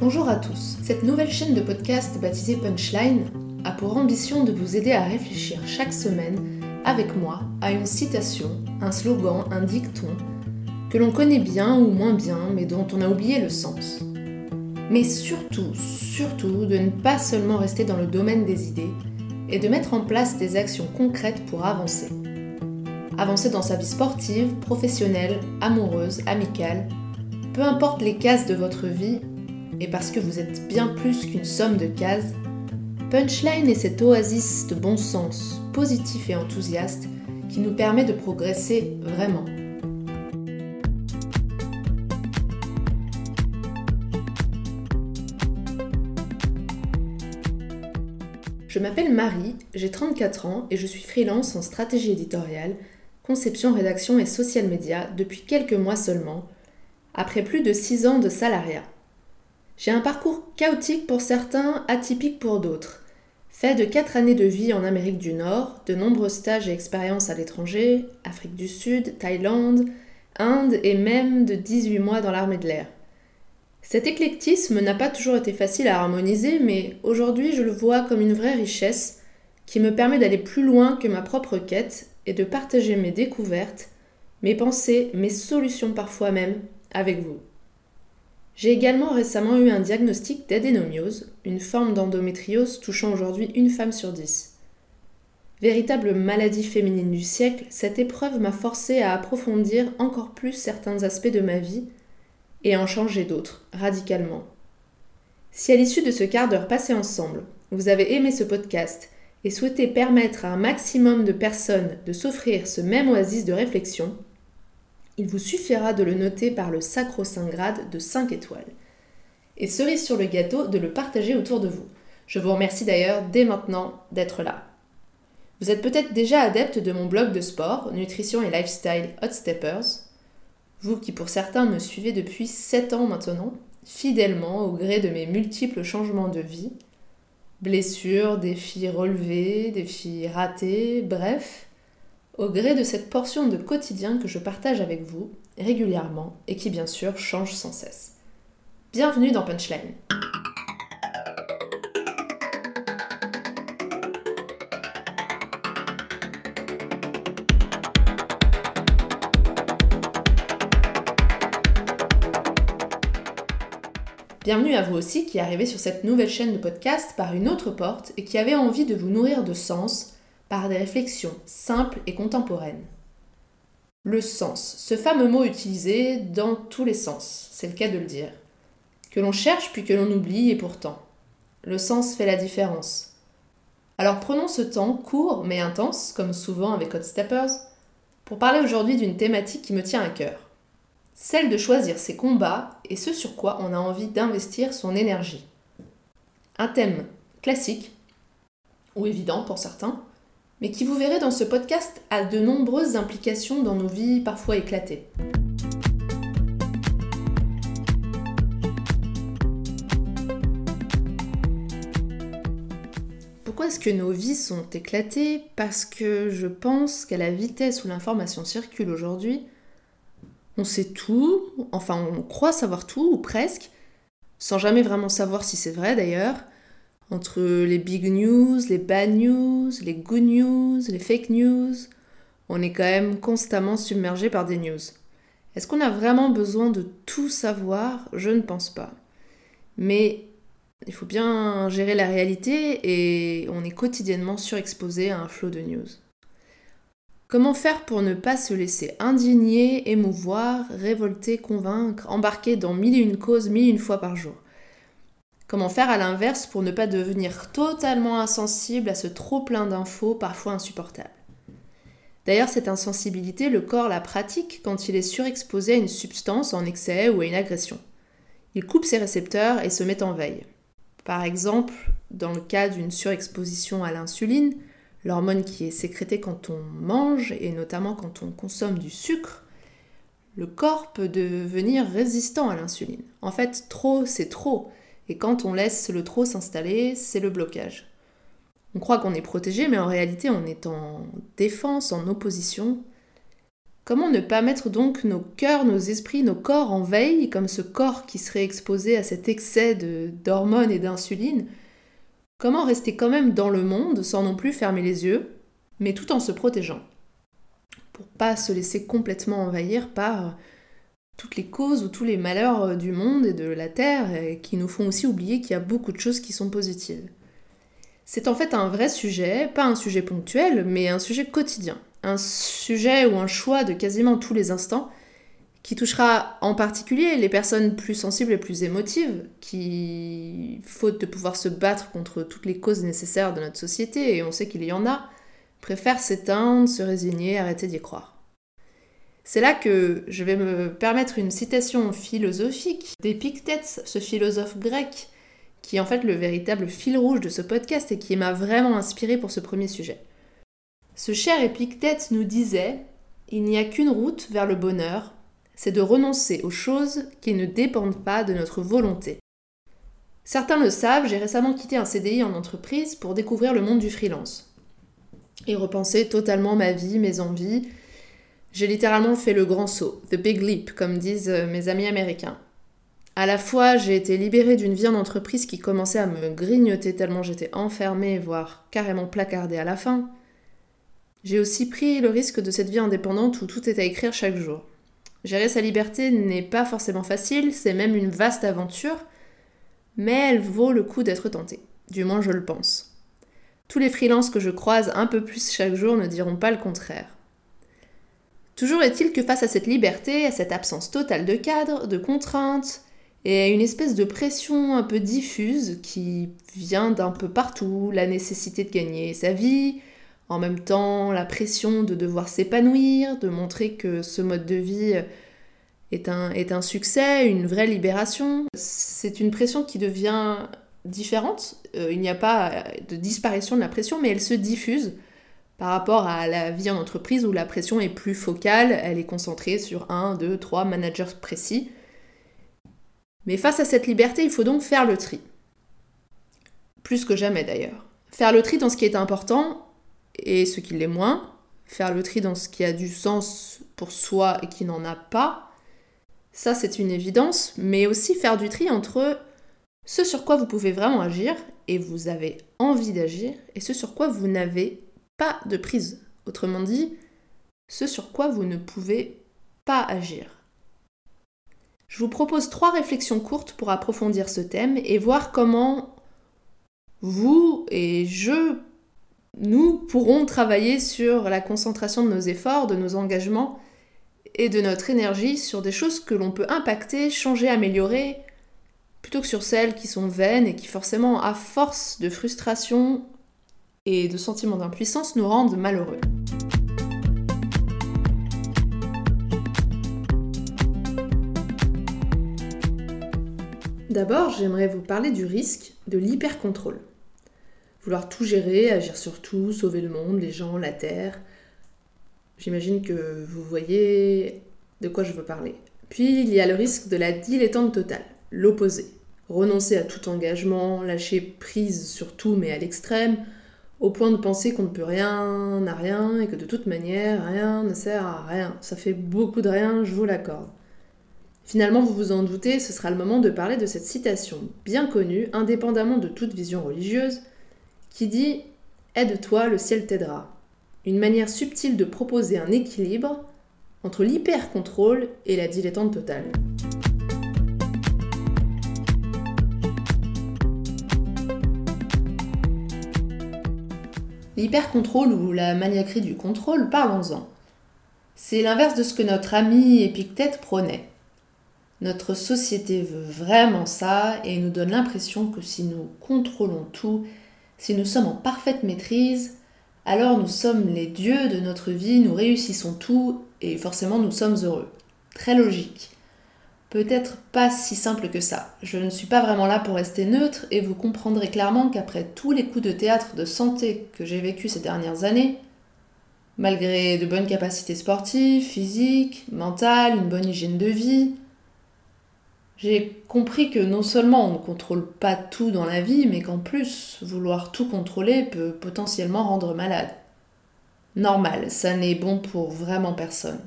Bonjour à tous. Cette nouvelle chaîne de podcast baptisée Punchline a pour ambition de vous aider à réfléchir chaque semaine avec moi à une citation, un slogan, un dicton que l'on connaît bien ou moins bien mais dont on a oublié le sens. Mais surtout, surtout de ne pas seulement rester dans le domaine des idées et de mettre en place des actions concrètes pour avancer. Avancer dans sa vie sportive, professionnelle, amoureuse, amicale, peu importe les cases de votre vie, et parce que vous êtes bien plus qu'une somme de cases, Punchline est cette oasis de bon sens, positif et enthousiaste, qui nous permet de progresser vraiment. Je m'appelle Marie, j'ai 34 ans et je suis freelance en stratégie éditoriale, conception, rédaction et social media depuis quelques mois seulement, après plus de 6 ans de salariat. J'ai un parcours chaotique pour certains, atypique pour d'autres. Fait de 4 années de vie en Amérique du Nord, de nombreux stages et expériences à l'étranger, Afrique du Sud, Thaïlande, Inde et même de 18 mois dans l'armée de l'air. Cet éclectisme n'a pas toujours été facile à harmoniser, mais aujourd'hui je le vois comme une vraie richesse qui me permet d'aller plus loin que ma propre quête et de partager mes découvertes, mes pensées, mes solutions parfois même avec vous. J'ai également récemment eu un diagnostic d'adénomiose, une forme d'endométriose touchant aujourd'hui une femme sur dix. Véritable maladie féminine du siècle, cette épreuve m'a forcé à approfondir encore plus certains aspects de ma vie et en changer d'autres, radicalement. Si à l'issue de ce quart d'heure passé ensemble, vous avez aimé ce podcast et souhaitez permettre à un maximum de personnes de s'offrir ce même oasis de réflexion, il vous suffira de le noter par le sacro-saint grade de 5 étoiles. Et cerise sur le gâteau, de le partager autour de vous. Je vous remercie d'ailleurs dès maintenant d'être là. Vous êtes peut-être déjà adepte de mon blog de sport, nutrition et lifestyle Hot Steppers. Vous qui pour certains me suivez depuis 7 ans maintenant, fidèlement au gré de mes multiples changements de vie, blessures, défis relevés, défis ratés, bref, au gré de cette portion de quotidien que je partage avec vous régulièrement et qui bien sûr change sans cesse. Bienvenue dans Punchline. Bienvenue à vous aussi qui arrivez sur cette nouvelle chaîne de podcast par une autre porte et qui avez envie de vous nourrir de sens, par des réflexions simples et contemporaines. Le sens, ce fameux mot utilisé dans tous les sens, c'est le cas de le dire, que l'on cherche puis que l'on oublie et pourtant. Le sens fait la différence. Alors prenons ce temps court mais intense, comme souvent avec Hot Steppers, pour parler aujourd'hui d'une thématique qui me tient à cœur. Celle de choisir ses combats et ce sur quoi on a envie d'investir son énergie. Un thème classique, ou évident pour certains, mais qui vous verrez dans ce podcast a de nombreuses implications dans nos vies parfois éclatées. Pourquoi est-ce que nos vies sont éclatées? Parce que je pense qu'à la vitesse où l'information circule aujourd'hui, on sait tout, enfin on croit savoir tout, ou presque, sans jamais vraiment savoir si c'est vrai d'ailleurs, entre les big news, les bad news, les good news, les fake news, on est quand même constamment submergé par des news. Est-ce qu'on a vraiment besoin de tout savoir? Je ne pense pas. Mais il faut bien gérer la réalité et on est quotidiennement surexposé à un flot de news. Comment faire pour ne pas se laisser indigner, émouvoir, révolter, convaincre, embarquer dans mille et une causes mille et une fois par jour? Comment faire à l'inverse pour ne pas devenir totalement insensible à ce trop plein d'infos parfois insupportables? D'ailleurs, cette insensibilité, le corps la pratique quand il est surexposé à une substance en excès ou à une agression. Il coupe ses récepteurs et se met en veille. Par exemple, dans le cas d'une surexposition à l'insuline, l'hormone qui est sécrétée quand on mange et notamment quand on consomme du sucre, le corps peut devenir résistant à l'insuline. En fait, trop, c'est trop. Et quand on laisse le trop s'installer, c'est le blocage. On croit qu'on est protégé, mais en réalité on est en défense, en opposition. Comment ne pas mettre donc nos cœurs, nos esprits, nos corps en veille, comme ce corps qui serait exposé à cet excès d'hormones et d'insuline? Comment rester quand même dans le monde sans non plus fermer les yeux, mais tout en se protégeant? Pour pas se laisser complètement envahir par toutes les causes ou tous les malheurs du monde et de la Terre et qui nous font aussi oublier qu'il y a beaucoup de choses qui sont positives. C'est en fait un vrai sujet, pas un sujet ponctuel, mais un sujet quotidien un sujet ou un choix de quasiment tous les instants qui touchera en particulier les personnes plus sensibles et plus émotives, qui, faute de pouvoir se battre contre toutes les causes nécessaires de notre société, et on sait qu'il y en a, préfèrent s'éteindre, se résigner, arrêter d'y croire. C'est là que je vais me permettre une citation philosophique d'Épictète, ce philosophe grec, qui est en fait le véritable fil rouge de ce podcast et qui m'a vraiment inspiré pour ce premier sujet. Ce cher Épictète nous disait Il n'y a qu'une route vers le bonheur, c'est de renoncer aux choses qui ne dépendent pas de notre volonté. Certains le savent, j'ai récemment quitté un CDI en entreprise pour découvrir le monde du freelance et repenser totalement ma vie, mes envies. J'ai littéralement fait le grand saut, the big leap, comme disent mes amis américains. À la fois, j'ai été libérée d'une vie en entreprise qui commençait à me grignoter tellement j'étais enfermée, voire carrément placardée à la fin. J'ai aussi pris le risque de cette vie indépendante où tout est à écrire chaque jour. Gérer sa liberté n'est pas forcément facile, c'est même une vaste aventure, mais elle vaut le coup d'être tentée. Du moins, je le pense. Tous les freelances que je croise un peu plus chaque jour ne diront pas le contraire. Toujours est-il que face à cette liberté, à cette absence totale de cadre, de contraintes, et à une espèce de pression un peu diffuse qui vient d'un peu partout, la nécessité de gagner sa vie, en même temps, la pression de devoir s'épanouir, de montrer que ce mode de vie est un, est un succès, une vraie libération. C'est une pression qui devient différente. Euh, il n'y a pas de disparition de la pression, mais elle se diffuse par rapport à la vie en entreprise où la pression est plus focale, elle est concentrée sur un, deux, trois managers précis. Mais face à cette liberté, il faut donc faire le tri. Plus que jamais d'ailleurs. Faire le tri dans ce qui est important et ce qui l'est moins, faire le tri dans ce qui a du sens pour soi et qui n'en a pas, ça c'est une évidence, mais aussi faire du tri entre ce sur quoi vous pouvez vraiment agir et vous avez envie d'agir, et ce sur quoi vous n'avez pas de prise. Autrement dit, ce sur quoi vous ne pouvez pas agir. Je vous propose trois réflexions courtes pour approfondir ce thème et voir comment vous et je nous pourrons travailler sur la concentration de nos efforts, de nos engagements et de notre énergie sur des choses que l'on peut impacter, changer, améliorer, plutôt que sur celles qui sont vaines et qui forcément, à force de frustration et de sentiments d'impuissance, nous rendent malheureux. D'abord, j'aimerais vous parler du risque de l'hypercontrôle vouloir tout gérer, agir sur tout, sauver le monde, les gens, la terre. J'imagine que vous voyez de quoi je veux parler. Puis il y a le risque de la dilettante totale, l'opposé. Renoncer à tout engagement, lâcher prise sur tout mais à l'extrême, au point de penser qu'on ne peut rien à rien et que de toute manière rien ne sert à rien. Ça fait beaucoup de rien, je vous l'accorde. Finalement, vous vous en doutez, ce sera le moment de parler de cette citation bien connue, indépendamment de toute vision religieuse, qui dit Aide-toi, le ciel t'aidera. Une manière subtile de proposer un équilibre entre l'hyper-contrôle et la dilettante totale. L'hyper-contrôle ou la maniaquerie du contrôle, parlons-en. C'est l'inverse de ce que notre ami Épictète prônait. Notre société veut vraiment ça et nous donne l'impression que si nous contrôlons tout, si nous sommes en parfaite maîtrise, alors nous sommes les dieux de notre vie, nous réussissons tout et forcément nous sommes heureux. Très logique. Peut-être pas si simple que ça. Je ne suis pas vraiment là pour rester neutre et vous comprendrez clairement qu'après tous les coups de théâtre de santé que j'ai vécu ces dernières années, malgré de bonnes capacités sportives, physiques, mentales, une bonne hygiène de vie, j'ai compris que non seulement on ne contrôle pas tout dans la vie, mais qu'en plus, vouloir tout contrôler peut potentiellement rendre malade. Normal, ça n'est bon pour vraiment personne.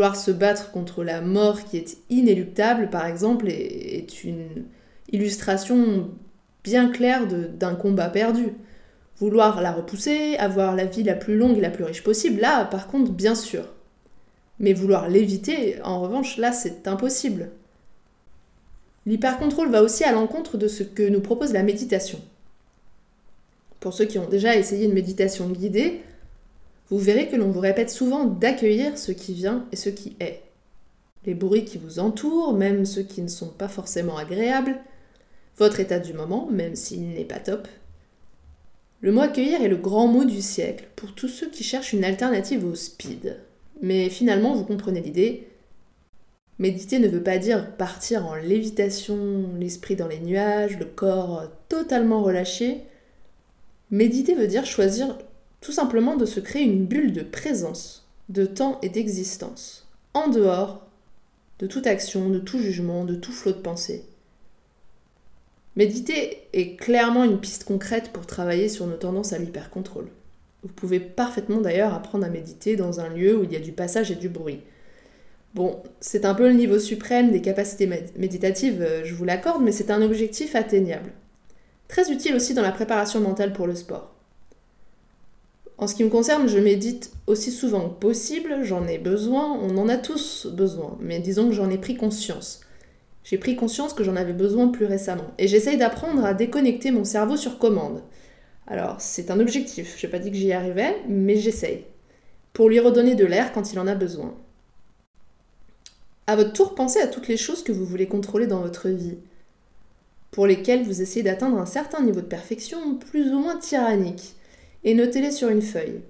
Vouloir se battre contre la mort qui est inéluctable, par exemple, est une illustration bien claire d'un combat perdu. Vouloir la repousser, avoir la vie la plus longue et la plus riche possible, là, par contre, bien sûr. Mais vouloir l'éviter, en revanche, là, c'est impossible. L'hypercontrôle va aussi à l'encontre de ce que nous propose la méditation. Pour ceux qui ont déjà essayé une méditation guidée, vous verrez que l'on vous répète souvent d'accueillir ce qui vient et ce qui est. Les bruits qui vous entourent, même ceux qui ne sont pas forcément agréables, votre état du moment, même s'il n'est pas top. Le mot accueillir est le grand mot du siècle pour tous ceux qui cherchent une alternative au speed. Mais finalement, vous comprenez l'idée. Méditer ne veut pas dire partir en lévitation, l'esprit dans les nuages, le corps totalement relâché. Méditer veut dire choisir tout simplement de se créer une bulle de présence, de temps et d'existence, en dehors de toute action, de tout jugement, de tout flot de pensée. Méditer est clairement une piste concrète pour travailler sur nos tendances à l'hypercontrôle. Vous pouvez parfaitement d'ailleurs apprendre à méditer dans un lieu où il y a du passage et du bruit. Bon, c'est un peu le niveau suprême des capacités méditatives, euh, je vous l'accorde, mais c'est un objectif atteignable. Très utile aussi dans la préparation mentale pour le sport. En ce qui me concerne, je médite aussi souvent que possible, j'en ai besoin, on en a tous besoin, mais disons que j'en ai pris conscience. J'ai pris conscience que j'en avais besoin plus récemment, et j'essaye d'apprendre à déconnecter mon cerveau sur commande. Alors, c'est un objectif, je n'ai pas dit que j'y arrivais, mais j'essaye. Pour lui redonner de l'air quand il en a besoin. À votre tour, pensez à toutes les choses que vous voulez contrôler dans votre vie pour lesquels vous essayez d'atteindre un certain niveau de perfection plus ou moins tyrannique, et notez-les sur une feuille.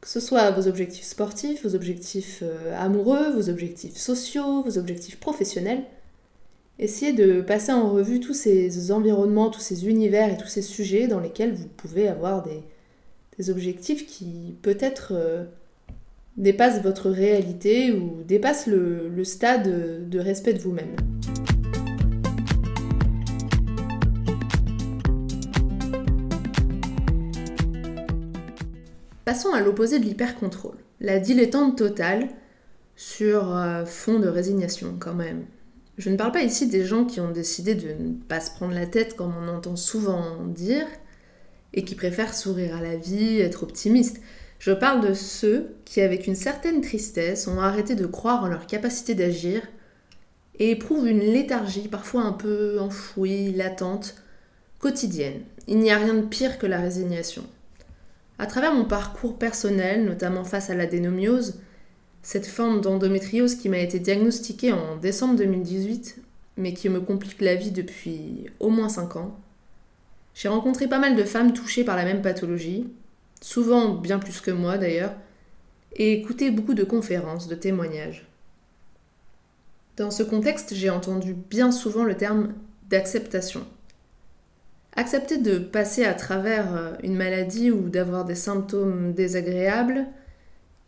Que ce soit vos objectifs sportifs, vos objectifs euh, amoureux, vos objectifs sociaux, vos objectifs professionnels, essayez de passer en revue tous ces environnements, tous ces univers et tous ces sujets dans lesquels vous pouvez avoir des, objectifs qui peut-être euh, dépassent votre réalité ou dépassent le stade de respect de vous-même. Passons à l'opposé de l'hypercontrôle, la dilettante totale sur euh, fond de résignation quand même. Je ne parle pas ici des gens qui ont décidé de ne pas se prendre la tête comme on entend souvent dire et qui préfèrent sourire à la vie, être optimistes. Je parle de ceux qui, avec une certaine tristesse, ont arrêté de croire en leur capacité d'agir et éprouvent une léthargie parfois un peu enfouie, latente, quotidienne. Il n'y a rien de pire que la résignation. À travers mon parcours personnel, notamment face à l'adénomiose, cette forme d'endométriose qui m'a été diagnostiquée en décembre 2018, mais qui me complique la vie depuis au moins 5 ans, j'ai rencontré pas mal de femmes touchées par la même pathologie, souvent bien plus que moi d'ailleurs, et écouté beaucoup de conférences, de témoignages. Dans ce contexte, j'ai entendu bien souvent le terme d'acceptation. Accepter de passer à travers euh, une maladie ou d'avoir des symptômes désagréables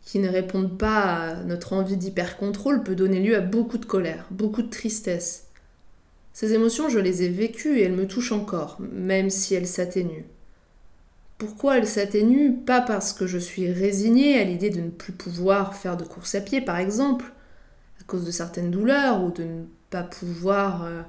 qui ne répondent pas à notre envie d'hyper-contrôle peut donner lieu à beaucoup de colère, beaucoup de tristesse. Ces émotions, je les ai vécues et elles me touchent encore, même si elles s'atténuent. Pourquoi elles s'atténuent? Pas parce que je suis résignée à l'idée de ne plus pouvoir faire de course à pied, par exemple, à cause de certaines douleurs, ou de ne pas pouvoir euh,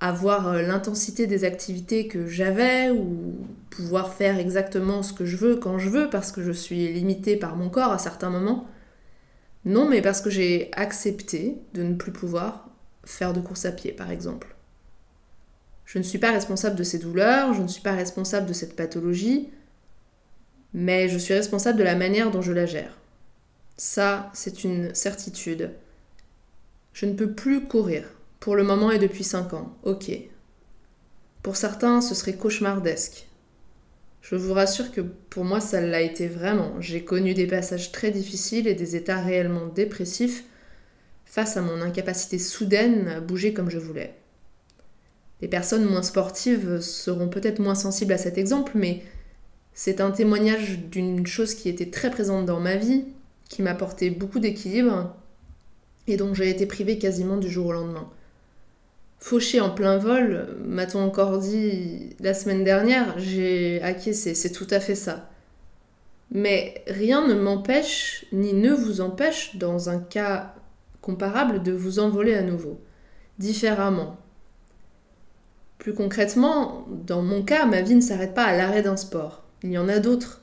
avoir euh, l'intensité des activités que j'avais ou pouvoir faire exactement ce que je veux quand je veux parce que je suis limitée par mon corps à certains moments. Non, mais parce que j'ai accepté de ne plus pouvoir faire de course à pied, par exemple. Je ne suis pas responsable de ces douleurs, je ne suis pas responsable de cette pathologie, mais je suis responsable de la manière dont je la gère. Ça, c'est une certitude. Je ne peux plus courir, pour le moment et depuis 5 ans, ok. Pour certains, ce serait cauchemardesque. Je vous rassure que pour moi, ça l'a été vraiment. J'ai connu des passages très difficiles et des états réellement dépressifs face à mon incapacité soudaine à bouger comme je voulais. Les personnes moins sportives seront peut-être moins sensibles à cet exemple, mais c'est un témoignage d'une chose qui était très présente dans ma vie, qui m'apportait beaucoup d'équilibre et dont j'ai été privée quasiment du jour au lendemain. Fauché en plein vol, m'a-t-on encore dit la semaine dernière, j'ai acquiescé, c'est tout à fait ça. Mais rien ne m'empêche, ni ne vous empêche, dans un cas comparable, de vous envoler à nouveau, différemment. Plus concrètement, dans mon cas, ma vie ne s'arrête pas à l'arrêt d'un sport. Il y en a d'autres.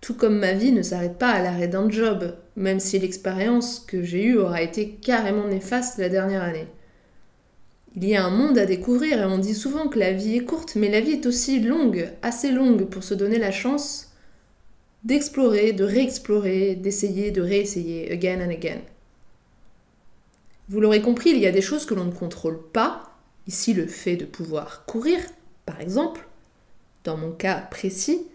Tout comme ma vie ne s'arrête pas à l'arrêt d'un job, même si l'expérience que j'ai eue aura été carrément néfaste la dernière année. Il y a un monde à découvrir et on dit souvent que la vie est courte, mais la vie est aussi longue, assez longue pour se donner la chance d'explorer, de réexplorer, d'essayer, de réessayer, again and again. Vous l'aurez compris, il y a des choses que l'on ne contrôle pas, ici le fait de pouvoir courir, par exemple. Dans mon cas précis,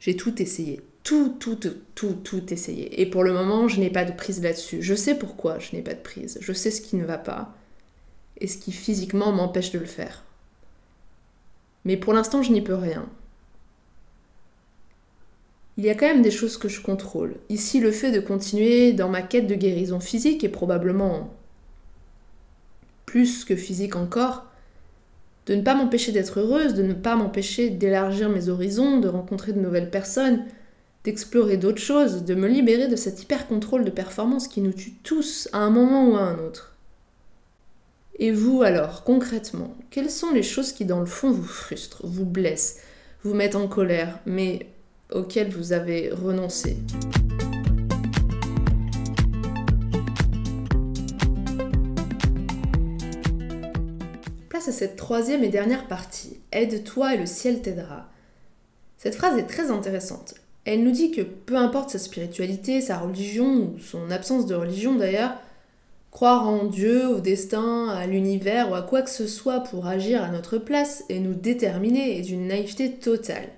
j'ai tout essayé, tout, tout, tout, tout, essayé. Et pour le moment, je n'ai pas de prise là-dessus. Je sais pourquoi je n'ai pas de prise, je sais ce qui ne va pas et ce qui physiquement m'empêche de le faire. Mais pour l'instant, je n'y peux rien il y a quand même des choses que je contrôle. Ici, le fait de continuer dans ma quête de guérison physique est probablement plus que physique encore, de ne pas m'empêcher d'être heureuse, de ne pas m'empêcher d'élargir mes horizons, de rencontrer de nouvelles personnes, d'explorer d'autres choses, de me libérer de cet hyper-contrôle de performance qui nous tue tous à un moment ou à un autre. Et vous alors, concrètement, quelles sont les choses qui dans le fond vous frustrent, vous blessent, vous mettent en colère, mais auquel vous avez renoncé? Place à cette troisième et dernière partie. Aide-toi et le ciel t'aidera. Cette phrase est très intéressante. Elle nous dit que peu importe sa spiritualité, sa religion ou son absence de religion d'ailleurs, croire en Dieu, au destin, à l'univers ou à quoi que ce soit pour agir à notre place et nous déterminer est d'une naïveté totale.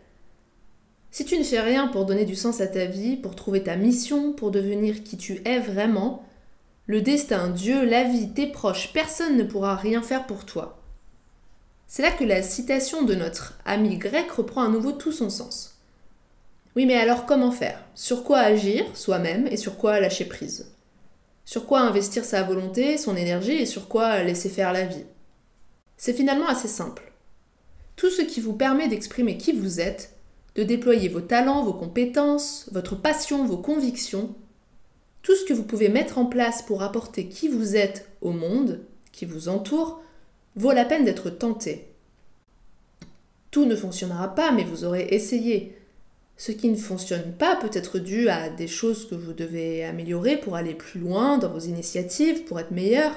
Si tu ne fais rien pour donner du sens à ta vie, pour trouver ta mission, pour devenir qui tu es vraiment, le destin, Dieu, la vie, tes proches, personne ne pourra rien faire pour toi. C'est là que la citation de notre ami grec reprend à nouveau tout son sens. Oui, mais alors comment faire? Sur quoi agir soi-même et sur quoi lâcher prise? Sur quoi investir sa volonté, son énergie et sur quoi laisser faire la vie C'est finalement assez simple. Tout ce qui vous permet d'exprimer qui vous êtes de déployer vos talents, vos compétences, votre passion, vos convictions, tout ce que vous pouvez mettre en place pour apporter qui vous êtes au monde qui vous entoure, vaut la peine d'être tenté. Tout ne fonctionnera pas, mais vous aurez essayé. Ce qui ne fonctionne pas peut être dû à des choses que vous devez améliorer pour aller plus loin dans vos initiatives, pour être meilleur,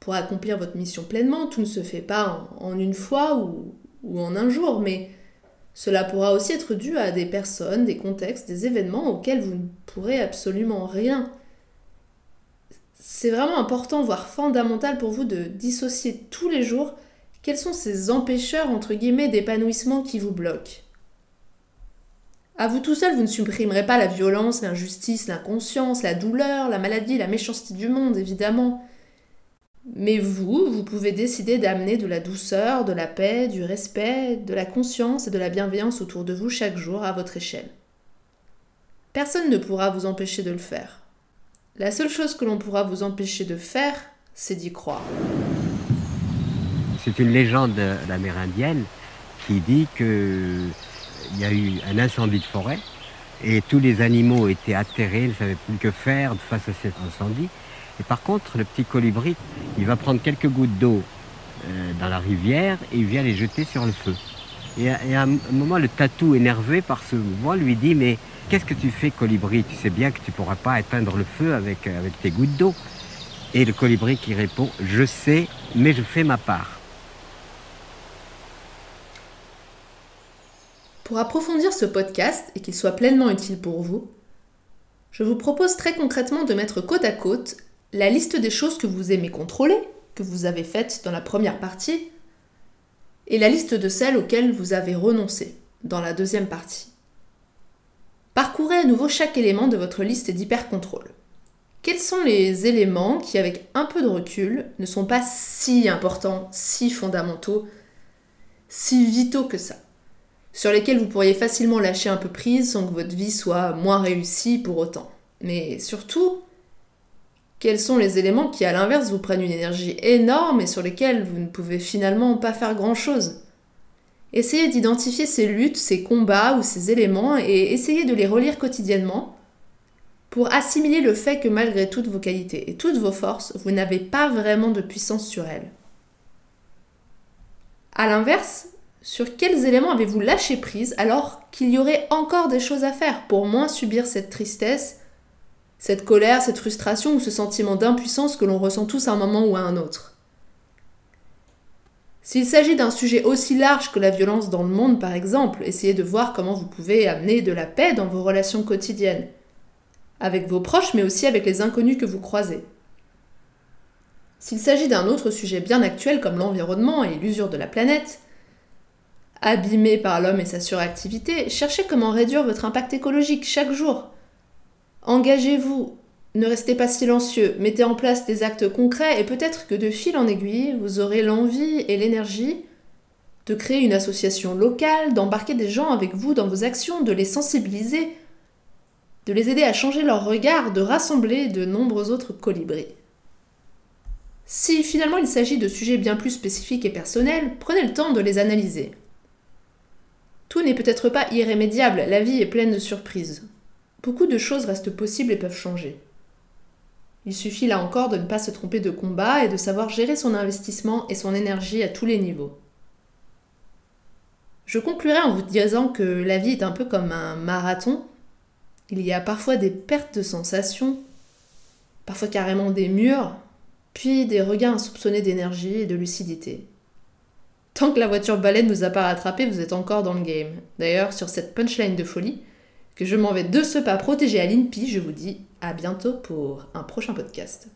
pour accomplir votre mission pleinement. Tout ne se fait pas en, une fois ou, en un jour, mais cela pourra aussi être dû à des personnes, des contextes, des événements auxquels vous ne pourrez absolument rien. C'est vraiment important, voire fondamental pour vous de dissocier tous les jours quels sont ces empêcheurs entre guillemets d'épanouissement qui vous bloquent. À vous tout seul, vous ne supprimerez pas la violence, l'injustice, l'inconscience, la douleur, la maladie, la méchanceté du monde, évidemment. Mais vous, vous pouvez décider d'amener de la douceur, de la paix, du respect, de la conscience et de la bienveillance autour de vous chaque jour à votre échelle. Personne ne pourra vous empêcher de le faire. La seule chose que l'on pourra vous empêcher de faire, c'est d'y croire. C'est une légende amérindienne qui dit qu'il y a eu un incendie de forêt et tous les animaux étaient atterrés, ne savaient plus que faire face à cet incendie. Et par contre, le petit colibri, il va prendre quelques gouttes d'eau euh, dans la rivière et il vient les jeter sur le feu. Et à, un moment, le tatou, énervé par ce mouvement, lui dit Mais qu'est-ce que tu fais, colibri? Tu sais bien que tu ne pourras pas éteindre le feu avec, avec tes gouttes d'eau. Et le colibri qui répond Je sais, mais je fais ma part. Pour approfondir ce podcast et qu'il soit pleinement utile pour vous, je vous propose très concrètement de mettre côte à côte la liste des choses que vous aimez contrôler, que vous avez faites dans la première partie, et la liste de celles auxquelles vous avez renoncé dans la deuxième partie. Parcourez à nouveau chaque élément de votre liste d'hyper-contrôle. Quels sont les éléments qui, avec un peu de recul, ne sont pas si importants, si fondamentaux, si vitaux que ça? Sur lesquels vous pourriez facilement lâcher un peu prise sans que votre vie soit moins réussie pour autant. Mais surtout, quels sont les éléments qui, à l'inverse, vous prennent une énergie énorme et sur lesquels vous ne pouvez finalement pas faire grand-chose? Essayez d'identifier ces luttes, ces combats ou ces éléments et essayez de les relire quotidiennement pour assimiler le fait que malgré toutes vos qualités et toutes vos forces, vous n'avez pas vraiment de puissance sur elles. A l'inverse, sur quels éléments avez-vous lâché prise alors qu'il y aurait encore des choses à faire pour moins subir cette tristesse, cette colère, cette frustration ou ce sentiment d'impuissance que l'on ressent tous à un moment ou à un autre? S'il s'agit d'un sujet aussi large que la violence dans le monde par exemple, essayez de voir comment vous pouvez amener de la paix dans vos relations quotidiennes, avec vos proches mais aussi avec les inconnus que vous croisez. S'il s'agit d'un autre sujet bien actuel comme l'environnement et l'usure de la planète, abîmé par l'homme et sa suractivité, cherchez comment réduire votre impact écologique chaque jour. Engagez-vous, ne restez pas silencieux, mettez en place des actes concrets et peut-être que de fil en aiguille, vous aurez l'envie et l'énergie de créer une association locale, d'embarquer des gens avec vous dans vos actions, de les sensibiliser, de les aider à changer leur regard, de rassembler de nombreux autres colibris. Si finalement il s'agit de sujets bien plus spécifiques et personnels, prenez le temps de les analyser. Tout n'est peut-être pas irrémédiable, la vie est pleine de surprises. Beaucoup de choses restent possibles et peuvent changer. Il suffit là encore de ne pas se tromper de combat et de savoir gérer son investissement et son énergie à tous les niveaux. Je conclurai en vous disant que la vie est un peu comme un marathon. Il y a parfois des pertes de sensations, parfois carrément des murs, puis des regains insoupçonnés d'énergie et de lucidité. Tant que la voiture baleine nous a pas rattrapés, vous êtes encore dans le game. D'ailleurs, sur cette punchline de folie, que je m'en vais de ce pas protéger à l'INPI, je vous dis à bientôt pour un prochain podcast.